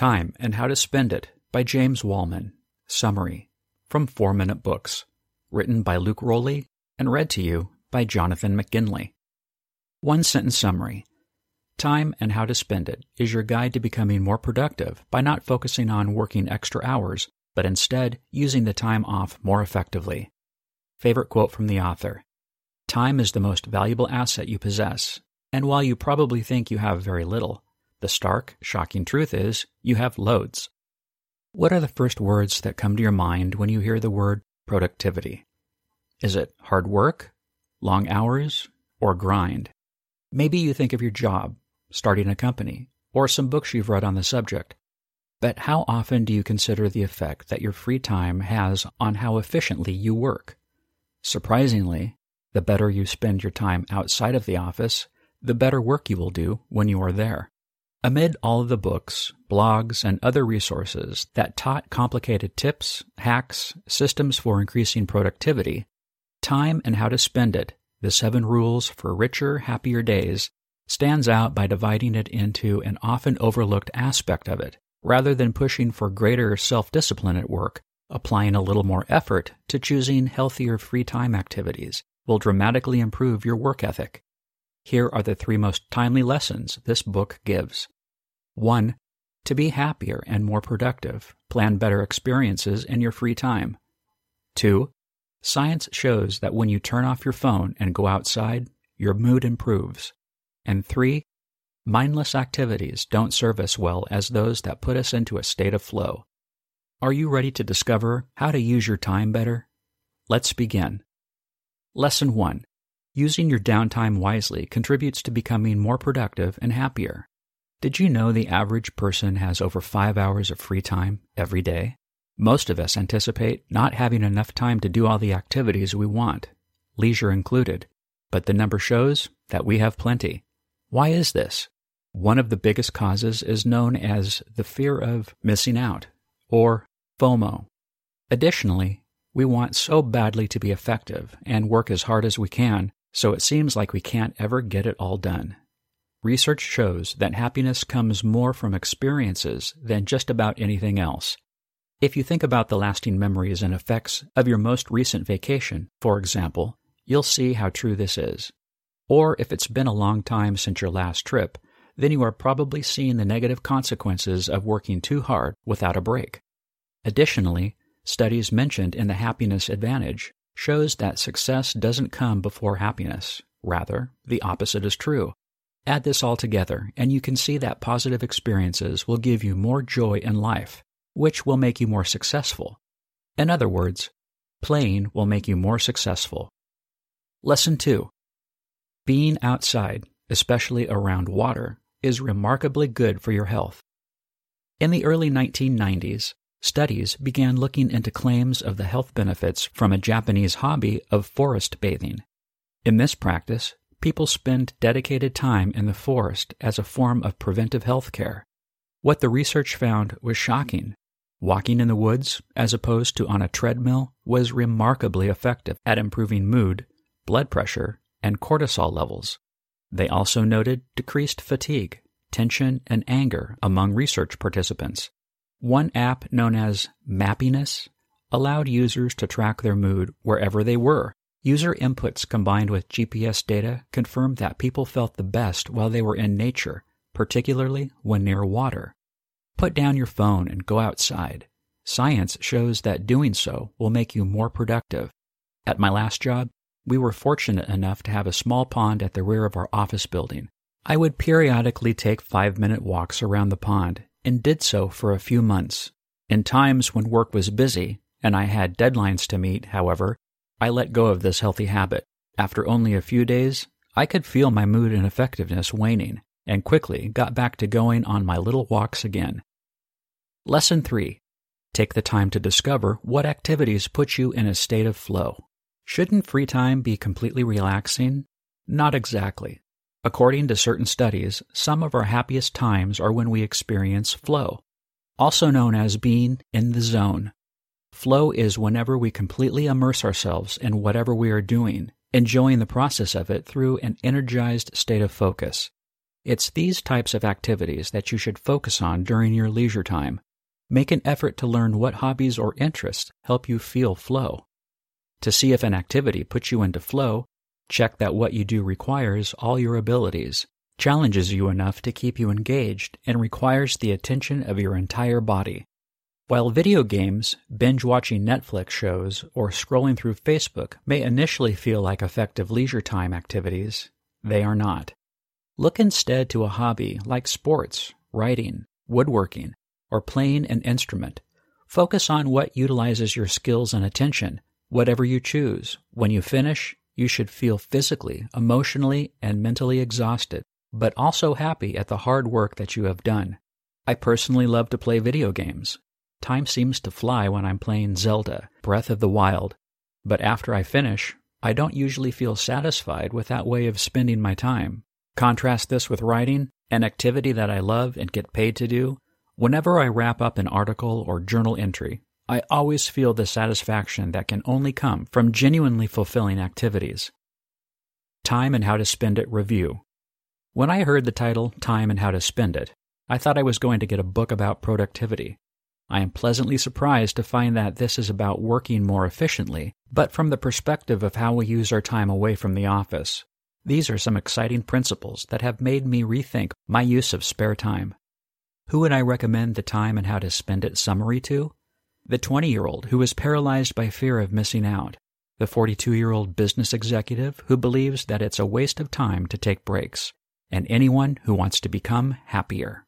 Time and How to Spend It by James Wallman. Summary from 4 Minute Books. Written by Luke Rowley and read to you by Jonathan McGinley. One sentence summary Time and How to Spend It is your guide to becoming more productive by not focusing on working extra hours, but instead using the time off more effectively. Favorite quote from the author Time is the most valuable asset you possess, and while you probably think you have very little, the stark, shocking truth is, you have loads. What are the first words that come to your mind when you hear the word productivity? Is it hard work, long hours, or grind? Maybe you think of your job, starting a company, or some books you've read on the subject. But how often do you consider the effect that your free time has on how efficiently you work? Surprisingly, the better you spend your time outside of the office, the better work you will do when you are there. Amid all of the books, blogs, and other resources that taught complicated tips, hacks, systems for increasing productivity, Time and How to Spend It, the seven rules for richer, happier days, stands out by dividing it into an often overlooked aspect of it. Rather than pushing for greater self discipline at work, applying a little more effort to choosing healthier free time activities will dramatically improve your work ethic. Here are the three most timely lessons this book gives. 1. To be happier and more productive, plan better experiences in your free time. 2. Science shows that when you turn off your phone and go outside, your mood improves. And 3. Mindless activities don't serve us well as those that put us into a state of flow. Are you ready to discover how to use your time better? Let's begin. Lesson 1 Using your downtime wisely contributes to becoming more productive and happier. Did you know the average person has over five hours of free time every day? Most of us anticipate not having enough time to do all the activities we want, leisure included, but the number shows that we have plenty. Why is this? One of the biggest causes is known as the fear of missing out, or FOMO. Additionally, we want so badly to be effective and work as hard as we can so it seems like we can't ever get it all done. Research shows that happiness comes more from experiences than just about anything else. If you think about the lasting memories and effects of your most recent vacation, for example, you'll see how true this is. Or if it's been a long time since your last trip, then you are probably seeing the negative consequences of working too hard without a break. Additionally, studies mentioned in the Happiness Advantage shows that success doesn't come before happiness. Rather, the opposite is true. Add this all together, and you can see that positive experiences will give you more joy in life, which will make you more successful. In other words, playing will make you more successful. Lesson 2 Being outside, especially around water, is remarkably good for your health. In the early 1990s, studies began looking into claims of the health benefits from a Japanese hobby of forest bathing. In this practice, people spend dedicated time in the forest as a form of preventive health care. What the research found was shocking. Walking in the woods, as opposed to on a treadmill, was remarkably effective at improving mood, blood pressure, and cortisol levels. They also noted decreased fatigue, tension, and anger among research participants. One app known as Mappiness allowed users to track their mood wherever they were. User inputs combined with GPS data confirmed that people felt the best while they were in nature, particularly when near water. Put down your phone and go outside. Science shows that doing so will make you more productive. At my last job, we were fortunate enough to have a small pond at the rear of our office building. I would periodically take five minute walks around the pond and did so for a few months. In times when work was busy and I had deadlines to meet, however, I let go of this healthy habit. After only a few days, I could feel my mood and effectiveness waning and quickly got back to going on my little walks again. Lesson 3 Take the time to discover what activities put you in a state of flow. Shouldn't free time be completely relaxing? Not exactly. According to certain studies, some of our happiest times are when we experience flow, also known as being in the zone. Flow is whenever we completely immerse ourselves in whatever we are doing, enjoying the process of it through an energized state of focus. It's these types of activities that you should focus on during your leisure time. Make an effort to learn what hobbies or interests help you feel flow. To see if an activity puts you into flow, check that what you do requires all your abilities, challenges you enough to keep you engaged, and requires the attention of your entire body. While video games, binge watching Netflix shows, or scrolling through Facebook may initially feel like effective leisure time activities, they are not. Look instead to a hobby like sports, writing, woodworking, or playing an instrument. Focus on what utilizes your skills and attention. Whatever you choose, when you finish, you should feel physically, emotionally, and mentally exhausted, but also happy at the hard work that you have done. I personally love to play video games. Time seems to fly when I'm playing Zelda, Breath of the Wild, but after I finish, I don't usually feel satisfied with that way of spending my time. Contrast this with writing, an activity that I love and get paid to do. Whenever I wrap up an article or journal entry, I always feel the satisfaction that can only come from genuinely fulfilling activities. Time and How to Spend It Review. When I heard the title Time and How to Spend It, I thought I was going to get a book about productivity. I am pleasantly surprised to find that this is about working more efficiently, but from the perspective of how we use our time away from the office. These are some exciting principles that have made me rethink my use of spare time. Who would I recommend the time and how to spend it summary to? The 20 year old who is paralyzed by fear of missing out. The 42 year old business executive who believes that it's a waste of time to take breaks. And anyone who wants to become happier.